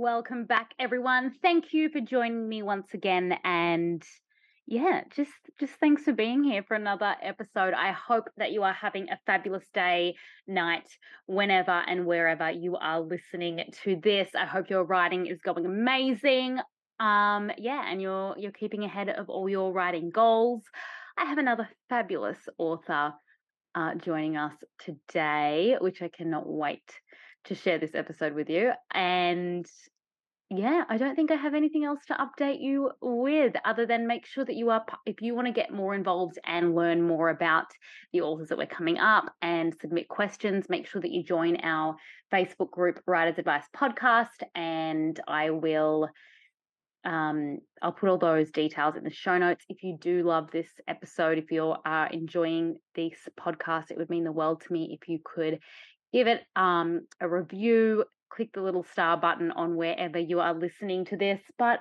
Welcome back, everyone. Thank you for joining me once again. And yeah, just just thanks for being here for another episode. I hope that you are having a fabulous day, night, whenever and wherever you are listening to this. I hope your writing is going amazing. Um, yeah, and you're you're keeping ahead of all your writing goals. I have another fabulous author uh, joining us today, which I cannot wait to share this episode with you. And yeah, I don't think I have anything else to update you with other than make sure that you are, if you want to get more involved and learn more about the authors that we're coming up and submit questions, make sure that you join our Facebook group, Writers Advice Podcast, and I will. Um, I'll put all those details in the show notes. If you do love this episode, if you are enjoying this podcast, it would mean the world to me if you could give it um, a review, click the little star button on wherever you are listening to this. But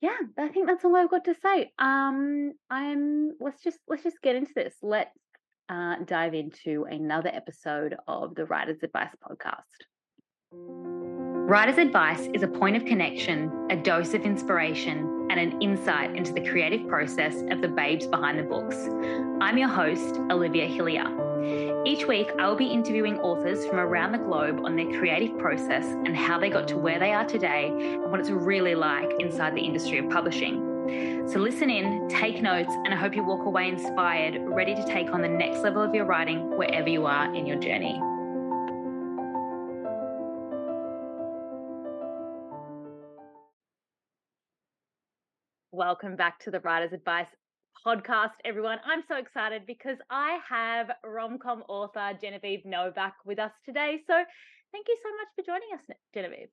yeah, I think that's all I've got to say. Um, I'm let's just let's just get into this. Let's uh, dive into another episode of the Writer's Advice podcast. Writer's Advice is a point of connection, a dose of inspiration, and an insight into the creative process of the babes behind the books. I'm your host, Olivia Hillier. Each week, I will be interviewing authors from around the globe on their creative process and how they got to where they are today and what it's really like inside the industry of publishing. So, listen in, take notes, and I hope you walk away inspired, ready to take on the next level of your writing wherever you are in your journey. Welcome back to the Writer's Advice podcast, everyone. I'm so excited because I have rom com author Genevieve Novak with us today. So thank you so much for joining us, Genevieve.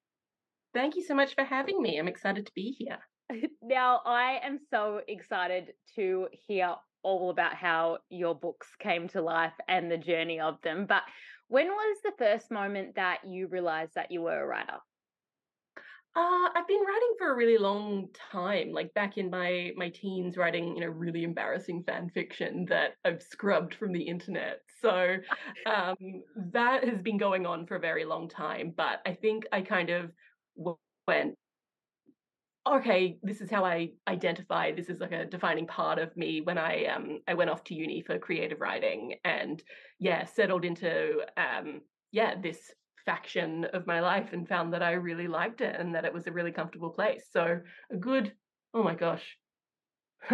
Thank you so much for having me. I'm excited to be here. now, I am so excited to hear all about how your books came to life and the journey of them. But when was the first moment that you realized that you were a writer? Uh, I've been writing for a really long time, like back in my my teens, writing you know really embarrassing fan fiction that I've scrubbed from the internet. So um, that has been going on for a very long time. But I think I kind of went, okay, this is how I identify. This is like a defining part of me when I um I went off to uni for creative writing and yeah settled into um yeah this faction of my life and found that I really liked it and that it was a really comfortable place. So a good, oh my gosh,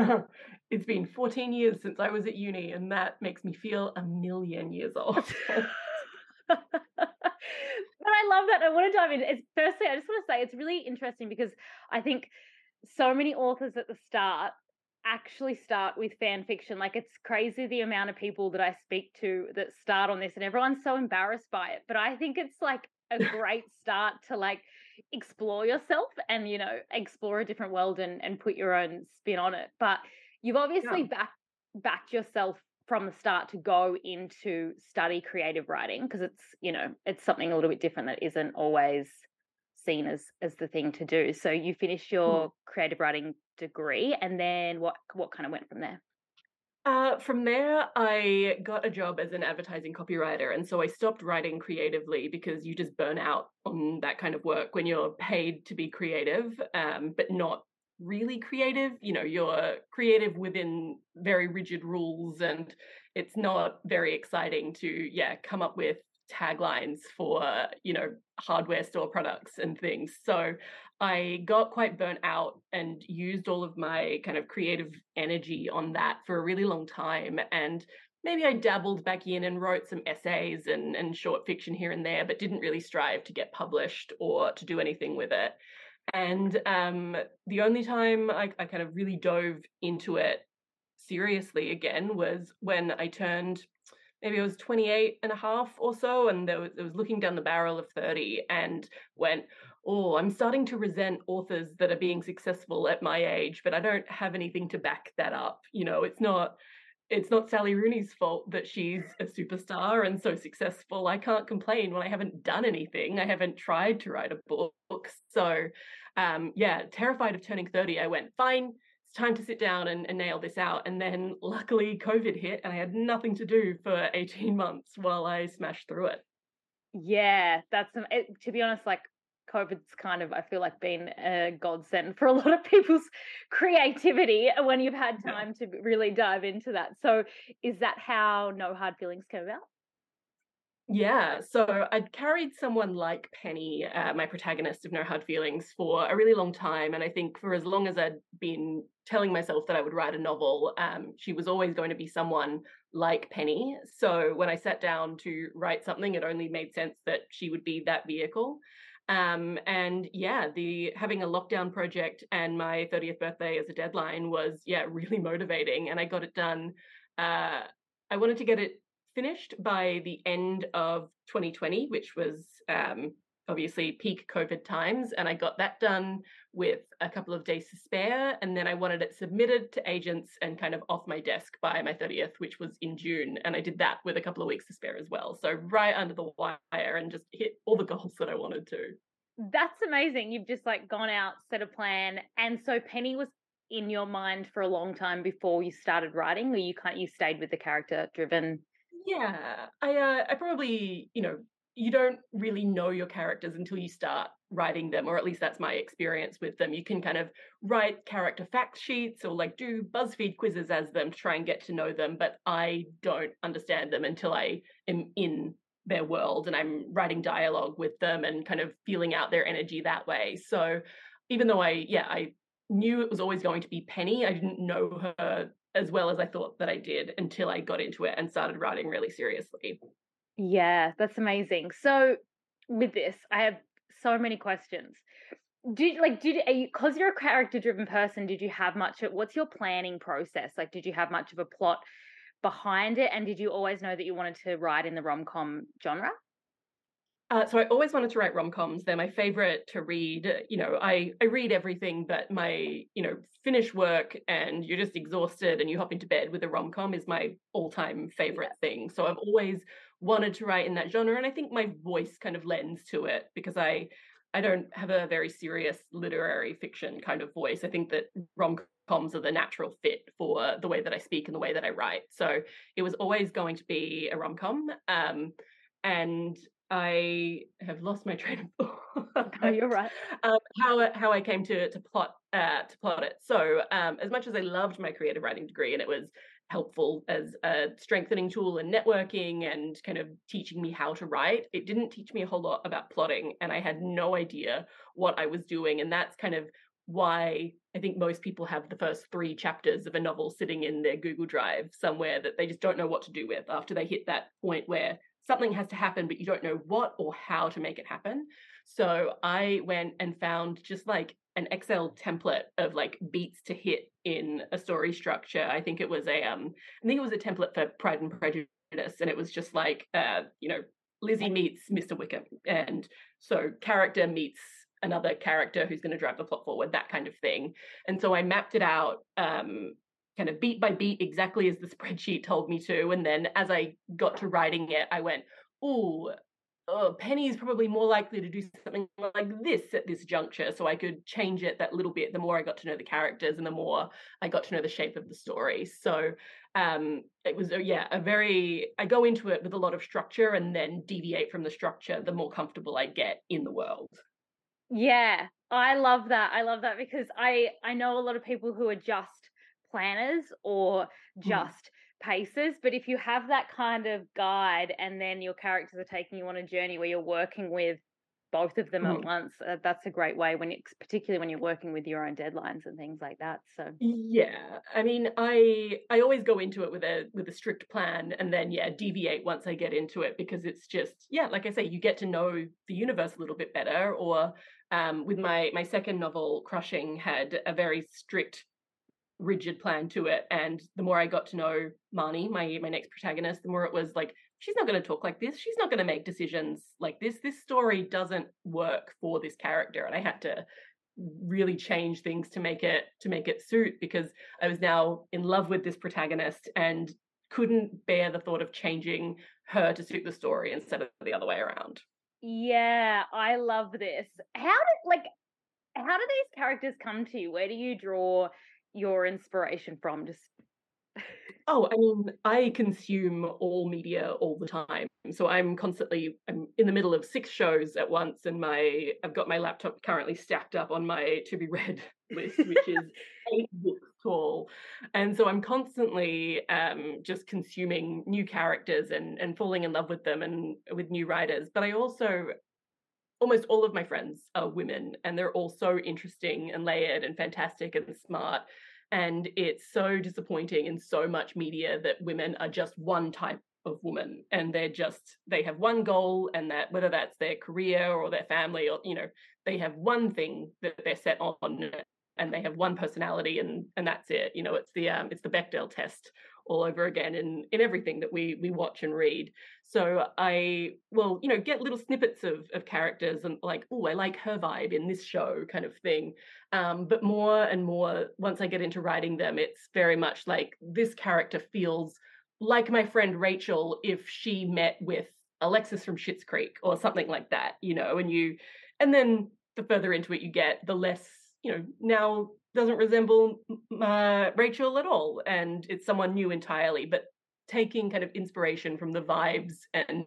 it's been 14 years since I was at uni, and that makes me feel a million years old. but I love that. I want to dive in. It's firstly, I just want to say it's really interesting because I think so many authors at the start actually start with fan fiction. Like it's crazy the amount of people that I speak to that start on this and everyone's so embarrassed by it. But I think it's like a great start to like explore yourself and you know explore a different world and and put your own spin on it. But you've obviously yeah. backed backed yourself from the start to go into study creative writing because it's you know it's something a little bit different that isn't always seen as as the thing to do. So you finished your mm. creative writing degree, and then what what kind of went from there? Uh, from there, I got a job as an advertising copywriter. And so I stopped writing creatively because you just burn out on that kind of work when you're paid to be creative, um, but not really creative. You know, you're creative within very rigid rules, and it's not very exciting to, yeah, come up with taglines for you know hardware store products and things. So i got quite burnt out and used all of my kind of creative energy on that for a really long time and maybe i dabbled back in and wrote some essays and, and short fiction here and there but didn't really strive to get published or to do anything with it. And um, the only time I, I kind of really dove into it seriously again was when i turned maybe I was 28 and a half or so, and there was, I was looking down the barrel of 30 and went, oh, I'm starting to resent authors that are being successful at my age, but I don't have anything to back that up. You know, it's not it's not Sally Rooney's fault that she's a superstar and so successful. I can't complain when I haven't done anything. I haven't tried to write a book. So, um, yeah, terrified of turning 30, I went, fine, time to sit down and, and, nail this out. And then luckily COVID hit and I had nothing to do for 18 months while I smashed through it. Yeah, that's it, eh, to be honest, like COVID's kind of, I feel like, been a godsend for a lot of people's creativity when you've had time to really dive into that. So, is that how No Hard Feelings came about? Yeah, so I'd carried someone like Penny, uh, my protagonist of No Hard Feelings, for a really long time. And I think for as long as I'd been telling myself that I would write a novel, um, she was always going to be someone like Penny. So when I sat down to write something, it only made sense that she would be that vehicle. Um, and yeah, the having a lockdown project and my 30th birthday as a deadline was yeah really motivating, and I got it done. Uh, I wanted to get it finished by the end of 2020, which was um, obviously peak COVID times. And I got that done with a couple of days to spare. And then I wanted it submitted to agents and kind of off my desk by my 30th, which was in June. And I did that with a couple of weeks to spare as well. So right under the wire and just hit all the goals that I wanted to. That's amazing. You've just like gone out, set a plan. And so Penny was in your mind for a long time before you started writing, or you can't you stayed with the character driven yeah, I uh, I probably you know you don't really know your characters until you start writing them, or at least that's my experience with them. You can kind of write character fact sheets or like do BuzzFeed quizzes as them to try and get to know them, but I don't understand them until I am in their world and I'm writing dialogue with them and kind of feeling out their energy that way. So even though I, yeah, I knew it was always going to be Penny, I didn't know her as well as I thought that I did until I got into it and started writing really seriously. Yeah, that's amazing. So with this, I have so many questions. Did like did you because you're a character driven person, did you have much of what's your planning process? Like did you have much of a plot behind it and did you always know that you wanted to write in the rom-com genre? Uh, so I always wanted to write rom-coms. They're my favorite to read. You know, I, I read everything, but my, you know, finish work and you're just exhausted and you hop into bed with a rom-com is my all-time favorite thing. So I've always wanted to write in that genre. And I think my voice kind of lends to it because I I don't have a very serious literary fiction kind of voice. I think that rom-coms are the natural fit for the way that I speak and the way that I write. So it was always going to be a rom-com. Um, and I have lost my train of thought. oh, you're right. Um, how how I came to to plot uh, to plot it. So um, as much as I loved my creative writing degree and it was helpful as a strengthening tool and networking and kind of teaching me how to write, it didn't teach me a whole lot about plotting, and I had no idea what I was doing. And that's kind of why I think most people have the first three chapters of a novel sitting in their Google Drive somewhere that they just don't know what to do with after they hit that point where something has to happen, but you don't know what or how to make it happen. So I went and found just like an Excel template of like beats to hit in a story structure. I think it was a um I think it was a template for Pride and Prejudice and it was just like uh you know Lizzie meets Mr. Wickham and so character meets another character who's going to drive the plot forward that kind of thing. And so I mapped it out um kind of beat by beat exactly as the spreadsheet told me to. And then as I got to writing it, I went, oh, oh, Penny is probably more likely to do something like this at this juncture. So I could change it that little bit the more I got to know the characters and the more I got to know the shape of the story. So um, it was, yeah, a very, I go into it with a lot of structure and then deviate from the structure the more comfortable I get in the world. Yeah, I love that. I love that because I I know a lot of people who are just planners or hmm. just mm. paces. But if you have that kind of guide and then your characters are taking you on a journey where you're working with both of them mm. at hmm. once, uh, that's a great way when particularly when you're working with your own deadlines and things like that. So yeah, I mean, I I always go into it with a with a strict plan and then yeah, deviate once I get into it because it's just yeah, like I say, you get to know the universe a little bit better. Or um, with my my second novel, Crushing, had a very strict rigid plan to it. And the more I got to know Marnie, my my next protagonist, the more it was like, she's not going to talk like this. She's not going to make decisions like this. This story doesn't work for this character. And I had to really change things to make it to make it suit because I was now in love with this protagonist and couldn't bear the thought of changing her to suit the story instead of the other way around. Yeah, I love this. How did like how do these characters come to you? Where do you draw your inspiration from? Just Oh, I mean, I consume all media all the time. So I'm constantly I'm in the middle of six shows at once and my I've got my laptop currently stacked up on my to be read list, which is eight books tall. And so I'm constantly um, just consuming new characters and and falling in love with them and with new writers. But I also almost all of my friends are women and they're all so interesting and layered and fantastic and smart and it's so disappointing in so much media that women are just one type of woman and they're just they have one goal and that whether that's their career or their family or you know they have one thing that they're set on and they have one personality and and that's it you know it's the um it's the bechdel test all over again in in everything that we we watch and read. So i will you know get little snippets of of characters and like oh i like her vibe in this show kind of thing. Um, but more and more once i get into writing them it's very much like this character feels like my friend rachel if she met with alexis from Schitt's creek or something like that you know and you and then the further into it you get the less you know now doesn't resemble uh, Rachel at all, and it's someone new entirely. But taking kind of inspiration from the vibes and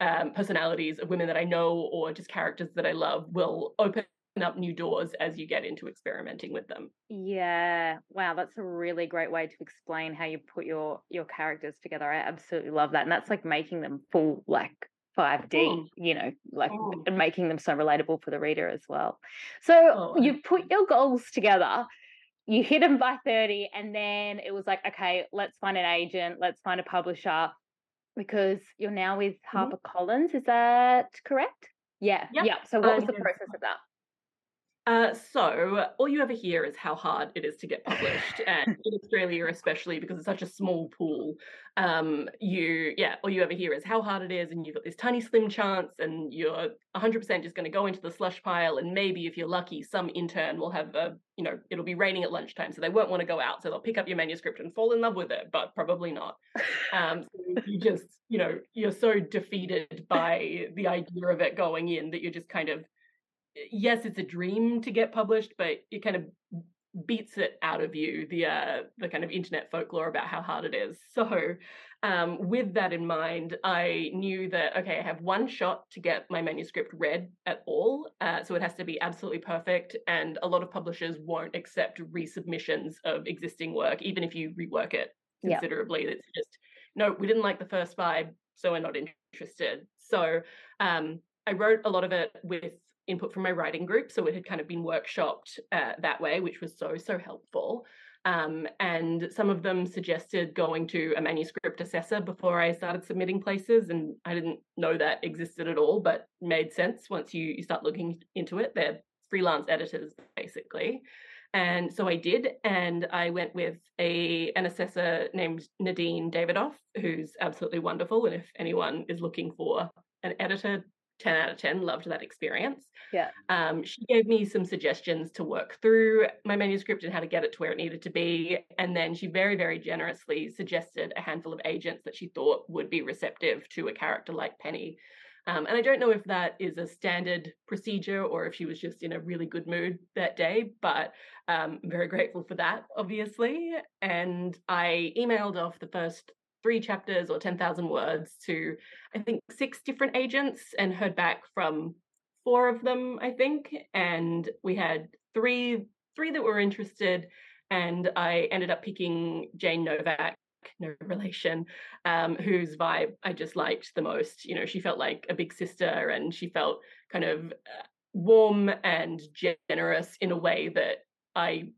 um, personalities of women that I know or just characters that I love will open up new doors as you get into experimenting with them. Yeah. Wow, that's a really great way to explain how you put your your characters together. I absolutely love that. And that's like making them full like 5D, mm. you know, like mm. making them so relatable for the reader as well. So oh, you put your goals together, you hit them by 30, and then it was like, okay, let's find an agent, let's find a publisher because you're now with Harper mm-hmm. Collins. Is that correct? Yeah. Yep. Yeah. So what was the process of that? Uh, so all you ever hear is how hard it is to get published, and in Australia especially because it's such a small pool. Um, you yeah, all you ever hear is how hard it is, and you've got this tiny slim chance, and you're 100% just going to go into the slush pile, and maybe if you're lucky, some intern will have a you know it'll be raining at lunchtime, so they won't want to go out, so they'll pick up your manuscript and fall in love with it, but probably not. Um, so you just you know you're so defeated by the idea of it going in that you're just kind of yes, it's a dream to get published, but it kind of beats it out of you the uh, the kind of internet folklore about how hard it is. So, um, with that in mind, I knew that okay, I have one shot to get my manuscript read at all, uh, so it has to be absolutely perfect. And a lot of publishers won't accept resubmissions of existing work, even if you rework it considerably. It's just no, we didn't like the first vibe, so we're not interested. So. Um, I wrote a lot of it with input from my writing group. So it had kind of been workshopped uh, that way, which was so, so helpful. Um, and some of them suggested going to a manuscript assessor before I started submitting places. And I didn't know that existed at all, but made sense once you, you start looking into it. They're freelance editors, basically. And so I did, and I went with a an assessor named Nadine Davidoff, who's absolutely wonderful. And if anyone is looking for an editor 10 out of 10 loved that experience. Yeah. Um, she gave me some suggestions to work through my manuscript and how to get it to where it needed to be and then she very very generously suggested a handful of agents that she thought would be receptive to a character like penny. Um, and i don't know if that is a standard procedure or if she was just in a really good mood that day but um, i'm very grateful for that obviously. And i emailed off the first three chapters or 10,000 words to, I think, six different agents and heard back from four of them, I think. And we had three, three that were interested. And I ended up picking Jane Novak, no relation, um, whose vibe I just liked the most. You know, she felt like a big sister and she felt kind of uh, warm and generous in a way that I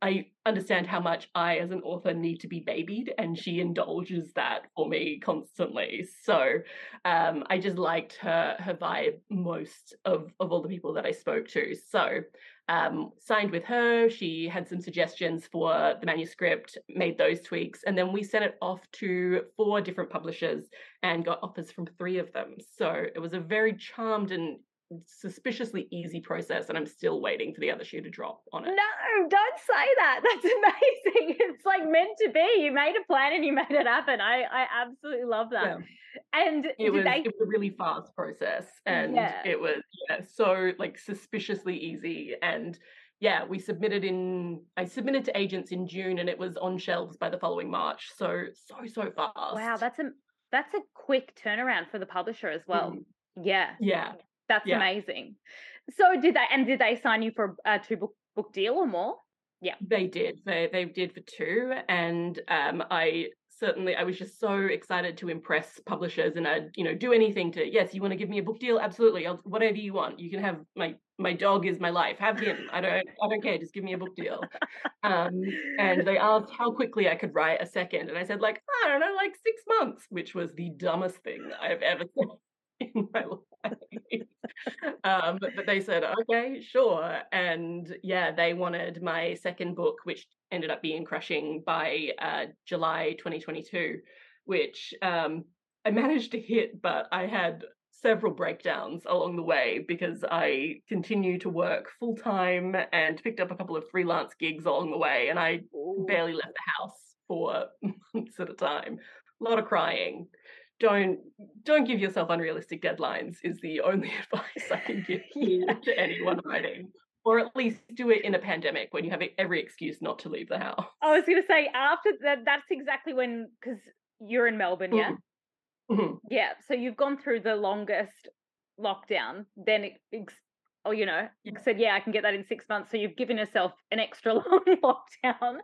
I understand how much I, as an author, need to be babied, and she indulges that for me constantly. So um, I just liked her her vibe most of of all the people that I spoke to. So um, signed with her. She had some suggestions for the manuscript, made those tweaks, and then we sent it off to four different publishers and got offers from three of them. So it was a very charmed and suspiciously easy process and I'm still waiting for the other shoe to drop on it. No, don't say that. That's amazing. It's like meant to be. You made a plan and you made it happen. I, I absolutely love that. Yeah. And it was, they... it was a really fast process and yeah. it was yeah, so like suspiciously easy and yeah, we submitted in. I submitted to agents in June, and it was on shelves by the following March. So so so fast. Wow, that's a that's a quick turnaround for the publisher as well. Mm. Yeah, yeah, that's yeah. amazing. So did they and did they sign you for a two book book deal or more? Yeah, they did. They they did for two, and um, I certainly I was just so excited to impress publishers and I'd you know do anything to yes you want to give me a book deal absolutely I'll, whatever you want you can have my my dog is my life have him I don't I don't care just give me a book deal um, and they asked how quickly I could write a second and I said like I don't know like six months which was the dumbest thing I've ever said in my life um, but, but they said okay sure and yeah they wanted my second book which ended up being crushing by uh, July 2022, which um, I managed to hit, but I had several breakdowns along the way because I continue to work full time and picked up a couple of freelance gigs along the way, and I Ooh. barely left the house for months at a time. A lot of crying. Don't don't give yourself unrealistic deadlines is the only advice I can give you to anyone writing or at least do it in a pandemic when you have every excuse not to leave the house. I was going to say after that, that's exactly when because you're in Melbourne, yeah, mm-hmm. yeah. So you've gone through the longest lockdown. Then it, oh, you know, you said yeah, I can get that in six months. So you've given yourself an extra long lockdown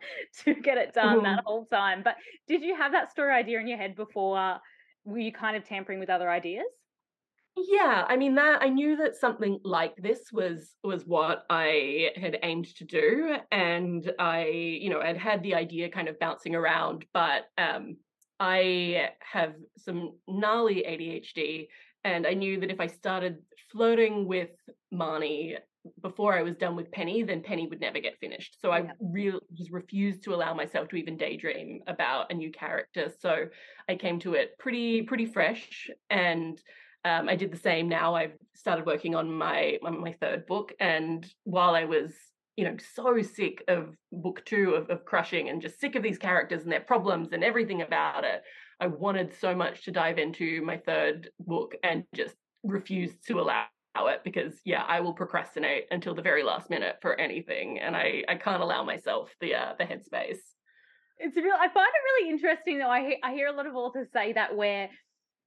to get it done mm-hmm. that whole time. But did you have that story idea in your head before? Were you kind of tampering with other ideas? yeah i mean that i knew that something like this was was what i had aimed to do and i you know i'd had the idea kind of bouncing around but um i have some gnarly adhd and i knew that if i started flirting with marnie before I was done with Penny, then Penny would never get finished. So I yeah. really just refused to allow myself to even daydream about a new character. So I came to it pretty pretty fresh and um, I did the same now. I've started working on my my third book, and while I was you know so sick of book two of, of crushing and just sick of these characters and their problems and everything about it, I wanted so much to dive into my third book and just refused to allow it because yeah i will procrastinate until the very last minute for anything and i i can't allow myself the uh the headspace. It's real i find it really interesting though i i hear a lot of authors say that where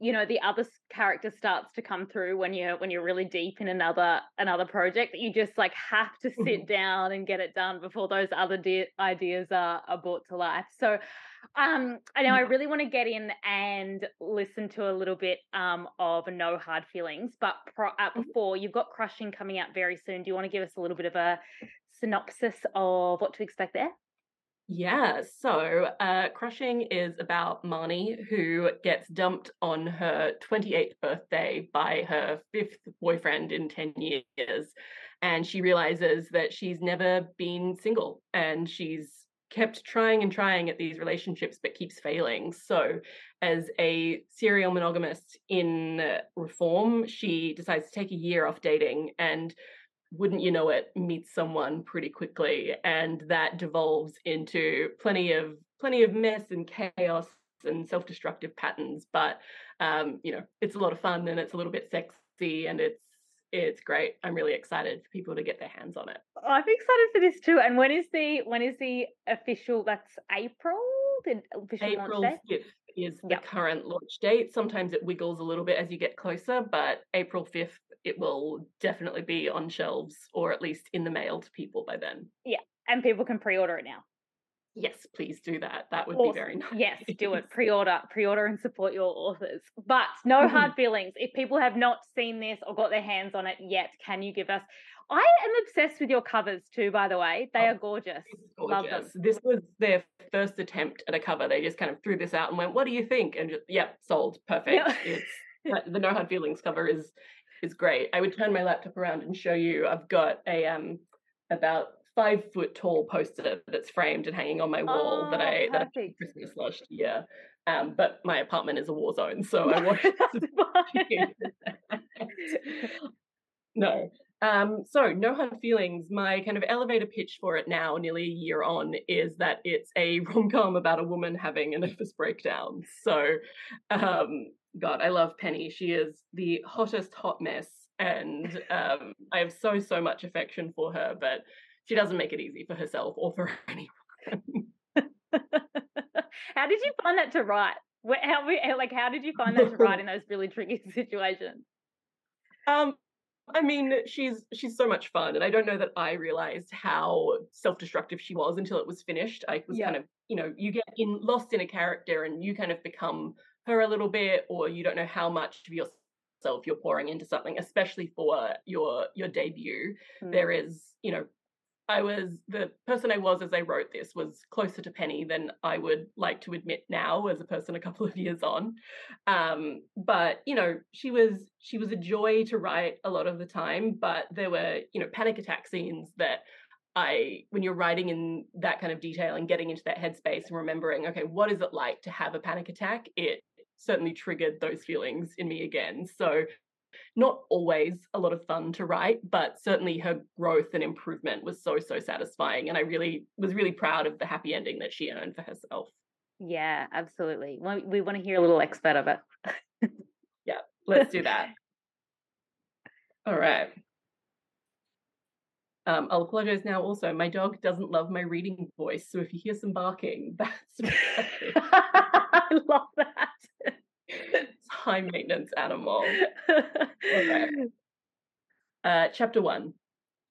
you know the other character starts to come through when you're when you're really deep in another another project that you just like have to sit mm-hmm. down and get it done before those other de- ideas are, are brought to life so um i know i really want to get in and listen to a little bit um of no hard feelings but pro- uh, mm-hmm. before you've got crushing coming out very soon do you want to give us a little bit of a synopsis of what to expect there yeah, so uh, Crushing is about Marnie who gets dumped on her 28th birthday by her fifth boyfriend in 10 years. And she realizes that she's never been single and she's kept trying and trying at these relationships but keeps failing. So, as a serial monogamist in reform, she decides to take a year off dating and wouldn't you know it, meets someone pretty quickly, and that devolves into plenty of plenty of mess and chaos and self-destructive patterns. But um, you know, it's a lot of fun and it's a little bit sexy and it's it's great. I'm really excited for people to get their hands on it. I'm excited for this too. And when is the when is the official? That's April. The official April launch date? 5th is yep. the current launch date. Sometimes it wiggles a little bit as you get closer, but April 5th it will definitely be on shelves or at least in the mail to people by then. Yeah, and people can pre-order it now. Yes, please do that. That would awesome. be very nice. Yes, do it. Pre-order, pre-order and support your authors. But no mm-hmm. hard feelings. If people have not seen this or got their hands on it yet, can you give us I am obsessed with your covers too, by the way. They oh, are gorgeous. gorgeous. Love them. This was their first attempt at a cover. They just kind of threw this out and went, "What do you think?" And just, yep, sold. Perfect. Yeah. It's the No Hard Feelings cover is is great. I would turn my laptop around and show you. I've got a um about five foot tall poster that's framed and hanging on my wall oh, that I perfect. that I Christmas last year. Um, but my apartment is a war zone, so I wanted to. no. Um, so no hard feelings. My kind of elevator pitch for it now, nearly a year on, is that it's a rom com about a woman having a nervous breakdown. So um, God, I love Penny. She is the hottest hot mess, and um, I have so so much affection for her. But she doesn't make it easy for herself or for anyone. how did you find that to write? How like how did you find that to write in those really tricky situations? Um, I mean, she's she's so much fun, and I don't know that I realized how self-destructive she was until it was finished. I was yeah. kind of, you know, you get in lost in a character, and you kind of become her a little bit, or you don't know how much of yourself you're pouring into something, especially for your your debut. Mm. There is, you know, I was the person I was as I wrote this was closer to Penny than I would like to admit now as a person a couple of years on. Um, but you know, she was she was a joy to write a lot of the time, but there were, you know, panic attack scenes that I when you're writing in that kind of detail and getting into that headspace and remembering, okay, what is it like to have a panic attack? It certainly triggered those feelings in me again. So not always a lot of fun to write, but certainly her growth and improvement was so, so satisfying. And I really was really proud of the happy ending that she earned for herself. Yeah, absolutely. Well, we want to hear a little expert of it. yeah, let's do that. All right. Um, I'll apologize now also. My dog doesn't love my reading voice. So if you hear some barking, that's I love that high maintenance animal. okay. Uh, chapter one.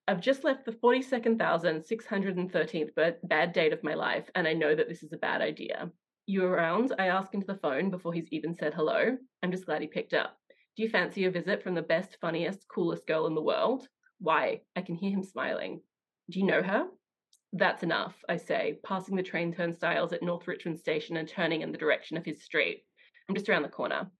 I've just left the 42,613th bad date of my life, and I know that this is a bad idea. You around? I ask into the phone before he's even said hello. I'm just glad he picked up. Do you fancy a visit from the best, funniest, coolest girl in the world? Why? I can hear him smiling. Do you know her? That's enough, I say, passing the train turnstiles at North Richmond Station and turning in the direction of his street. I'm just around the corner.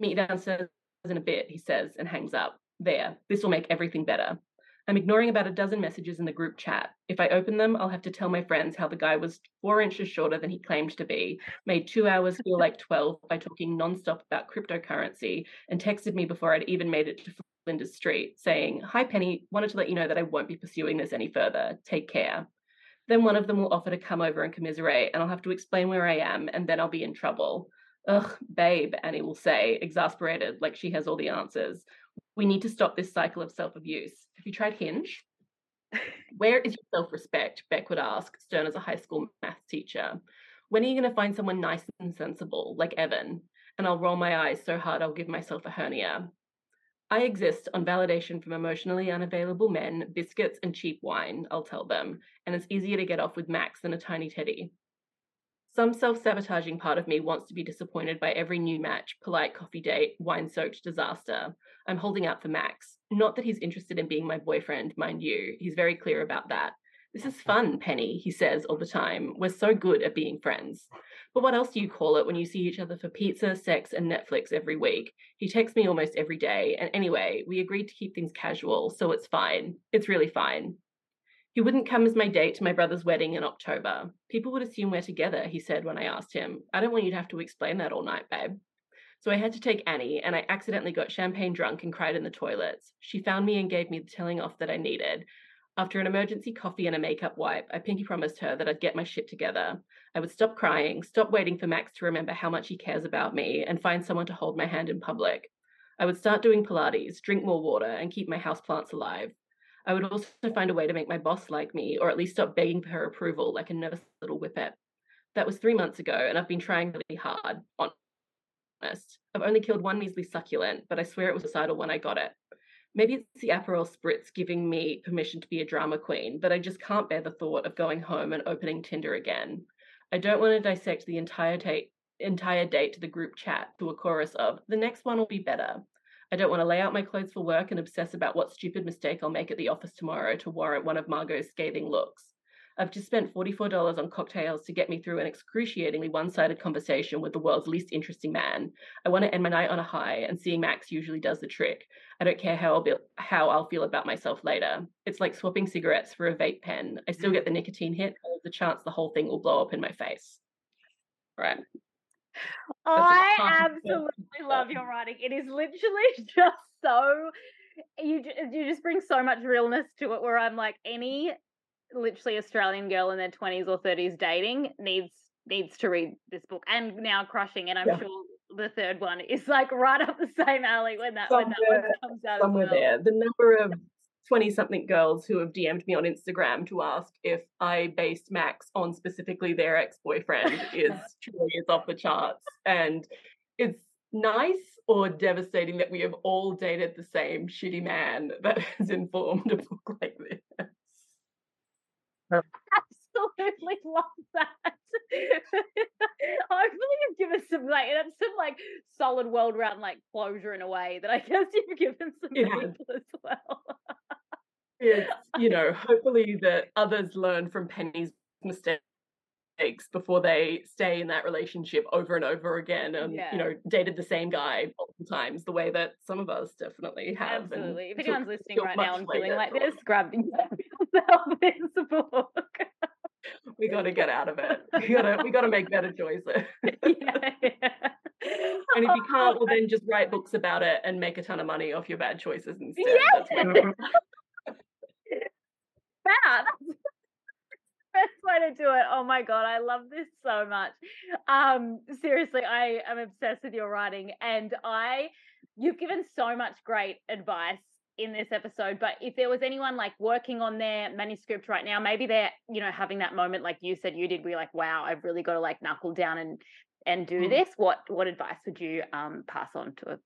Meet you downstairs in a bit, he says, and hangs up. There, this will make everything better. I'm ignoring about a dozen messages in the group chat. If I open them, I'll have to tell my friends how the guy was four inches shorter than he claimed to be, made two hours feel like 12 by talking nonstop about cryptocurrency, and texted me before I'd even made it to Flinders Street, saying, Hi, Penny, wanted to let you know that I won't be pursuing this any further. Take care. Then one of them will offer to come over and commiserate, and I'll have to explain where I am, and then I'll be in trouble. Ugh, babe, Annie will say, exasperated, like she has all the answers. We need to stop this cycle of self abuse. Have you tried Hinge? Where is your self respect? Beck would ask, stern as a high school math teacher. When are you going to find someone nice and sensible, like Evan? And I'll roll my eyes so hard I'll give myself a hernia. I exist on validation from emotionally unavailable men, biscuits, and cheap wine, I'll tell them, and it's easier to get off with Max than a tiny teddy. Some self sabotaging part of me wants to be disappointed by every new match, polite coffee date, wine soaked disaster. I'm holding out for Max. Not that he's interested in being my boyfriend, mind you. He's very clear about that. This is fun, Penny, he says all the time. We're so good at being friends. But what else do you call it when you see each other for pizza, sex, and Netflix every week? He texts me almost every day. And anyway, we agreed to keep things casual, so it's fine. It's really fine. He wouldn't come as my date to my brother's wedding in October. People would assume we're together, he said when I asked him. I don't want you to have to explain that all night, babe. So I had to take Annie, and I accidentally got champagne drunk and cried in the toilets. She found me and gave me the telling off that I needed. After an emergency coffee and a makeup wipe, I pinky promised her that I'd get my shit together. I would stop crying, stop waiting for Max to remember how much he cares about me, and find someone to hold my hand in public. I would start doing Pilates, drink more water, and keep my houseplants alive. I would also find a way to make my boss like me, or at least stop begging for her approval like a nervous little whippet. That was three months ago, and I've been trying really hard. Honest, I've only killed one measly succulent, but I swear it was a suicidal when I got it. Maybe it's the Aperol spritz giving me permission to be a drama queen, but I just can't bear the thought of going home and opening Tinder again. I don't want to dissect the entire date entire date to the group chat to a chorus of the next one will be better. I don't want to lay out my clothes for work and obsess about what stupid mistake I'll make at the office tomorrow to warrant one of Margot's scathing looks. I've just spent $44 on cocktails to get me through an excruciatingly one sided conversation with the world's least interesting man. I want to end my night on a high, and seeing Max usually does the trick. I don't care how I'll, be, how I'll feel about myself later. It's like swapping cigarettes for a vape pen. I still mm. get the nicotine hit, a chance the whole thing will blow up in my face. Right. I absolutely love your writing. It is literally just so you you just bring so much realness to it. Where I'm like, any literally Australian girl in their twenties or thirties dating needs needs to read this book and now crushing. And I'm yeah. sure the third one is like right up the same alley when that somewhere, when that one comes out. Somewhere well. there, the number of 20 something girls who have DM'd me on Instagram to ask if I based Max on specifically their ex boyfriend is truly is off the charts. And it's nice or devastating that we have all dated the same shitty man that has informed a book like this. Absolutely love that. Hopefully you've given some like that's some like solid world round like closure in a way that I guess you've given some It people as well. It's, you know, hopefully that others learn from Penny's mistakes before they stay in that relationship over and over again and, Yeah. you know, dated the same guy multiple times, the way that some of us definitely have. Absolutely. If anyone's listening right now and feeling like this, grab yourself this book. We got to get out of it. We got to we got to make better choices. yeah, yeah. And if you can't, well, then just write books about it and make a ton of money off your bad choices instead. Yes! That's what- Wow, that's the best way to do it. Oh my god, I love this so much. Um, seriously, I am obsessed with your writing, and I, you've given so much great advice in this episode. But if there was anyone like working on their manuscript right now, maybe they're you know having that moment like you said you did, you're like, wow, I've really got to like knuckle down and and do Mm. this. What what advice would you um pass on to a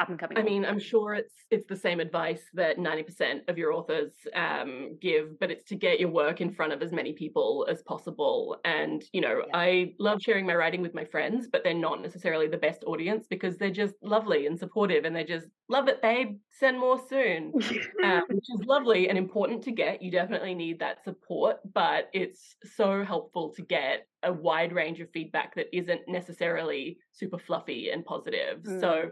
up and coming? I mean, I'm sure it's it's the same advice that 90% of your authors um, give, but it's to get your work in front of as many people as possible. And you know, Yeah. I love sharing my writing with my friends, but they're not necessarily the best audience because they're just lovely and supportive, and they just love it, babe. Send more soon. uh, which is lovely and important to get. You definitely need that support, but it's so helpful to get a wide range of feedback that isn't necessarily super fluffy and positive. Mm. So,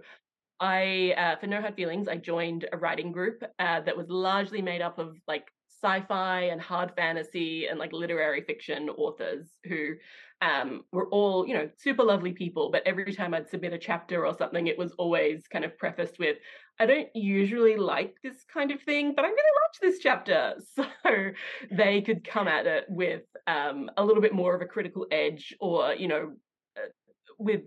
I, uh, for No Hard Feelings, I joined a writing group uh, that was largely made up of like sci-fi and hard fantasy and like literary fiction authors who um, were all, you know, super lovely people. But every time I'd submit a chapter or something, it was always kind of prefaced with, I don't usually like this kind of thing, but I really liked this chapter. So they could come at it with um, a little bit more of a critical edge or, you know, uh, with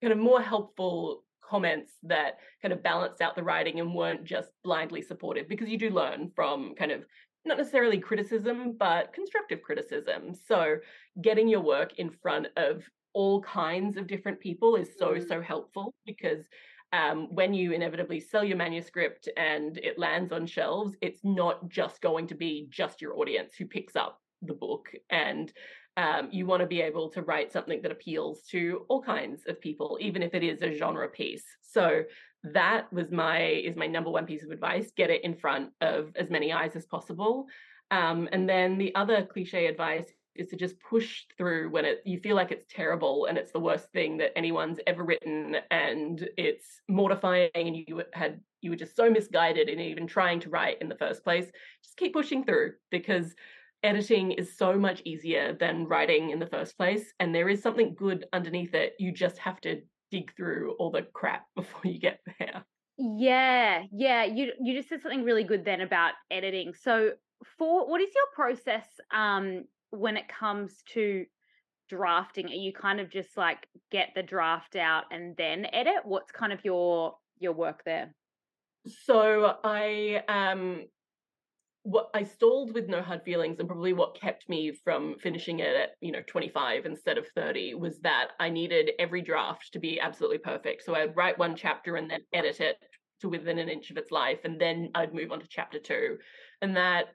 kind of more helpful comments that kind of balanced out the writing and weren't just blindly supportive because you do learn from kind of not necessarily criticism, but constructive criticism. So getting your work in front of all kinds of different people is so, Mm. so helpful because um, when you inevitably sell your manuscript and it lands on shelves, it's not just going to be just your audience who picks up the book. And um, you want to be able to write something that appeals to all kinds of people, even if it is a genre piece. So that was my is my number one piece of advice: get it in front of as many eyes as possible. Um, and then the other cliche advice is to just push through when it you feel like it's terrible and it's the worst thing that anyone's ever written and it's mortifying and you had you were just so misguided in even trying to write in the first place just keep pushing through because editing is so much easier than writing in the first place and there is something good underneath it you just have to dig through all the crap before you get there Yeah, yeah. You you just said something really good then about editing. So for what is your process um when it comes to drafting? Are you kind of just like get the draft out and then edit? What's kind of your your work there? So I um what I stalled with no hard feelings and probably what kept me from finishing it at, you know, 25 instead of 30 was that I needed every draft to be absolutely perfect. So I'd write one chapter and then edit it to within an inch of its life and then I'd move on to chapter 2. And that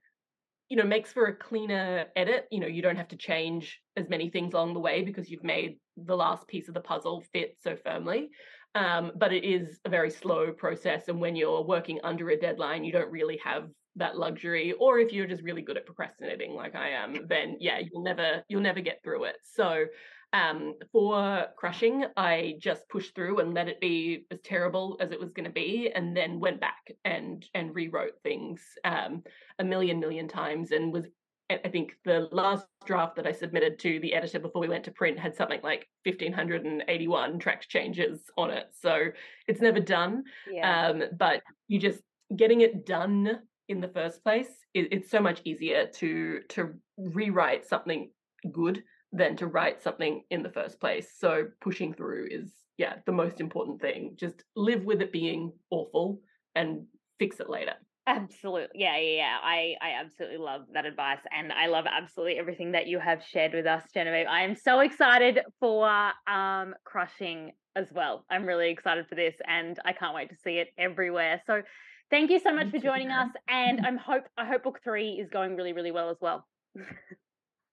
you know makes for a cleaner edit. You know, you don't have to change as many things along the way because you've made the last piece of the puzzle fit so firmly. Um, but it is a very slow process. And when you're working under a deadline, you don't really have that luxury. Or if you're just really good at procrastinating like I am, then yeah, you'll never you'll never get through it. So um, for crushing, I just pushed through and let it be as terrible as it was going to be, and then went back and and rewrote things um, a million million times, and was I think the last draft that I submitted to the editor before we went to print had something like 1581 track changes on it. So it's never done. Yeah. Um, but you just getting it done in the first place, it, it's so much easier to to rewrite something good than to write something in the first place. So pushing through is yeah, the most important thing. Just live with it being awful and fix it later. Absolutely. Yeah, yeah, yeah. I, I absolutely love that advice. And I love absolutely everything that you have shared with us, Genevieve. I am so excited for um crushing as well. I'm really excited for this and I can't wait to see it everywhere. So thank you so much for joining us. And I'm hope I hope book three is going really, really well as well.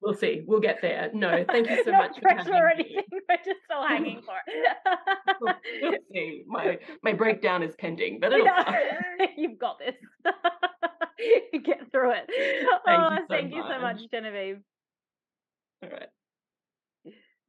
We'll see. We'll get there. No, thank you so much for having or anything. Me. We're just still hanging for it. we'll, we'll, see. My my breakdown is pending, but it'll you've got this. Get through it. Thank oh, you so thank much. you so much, Genevieve. All right.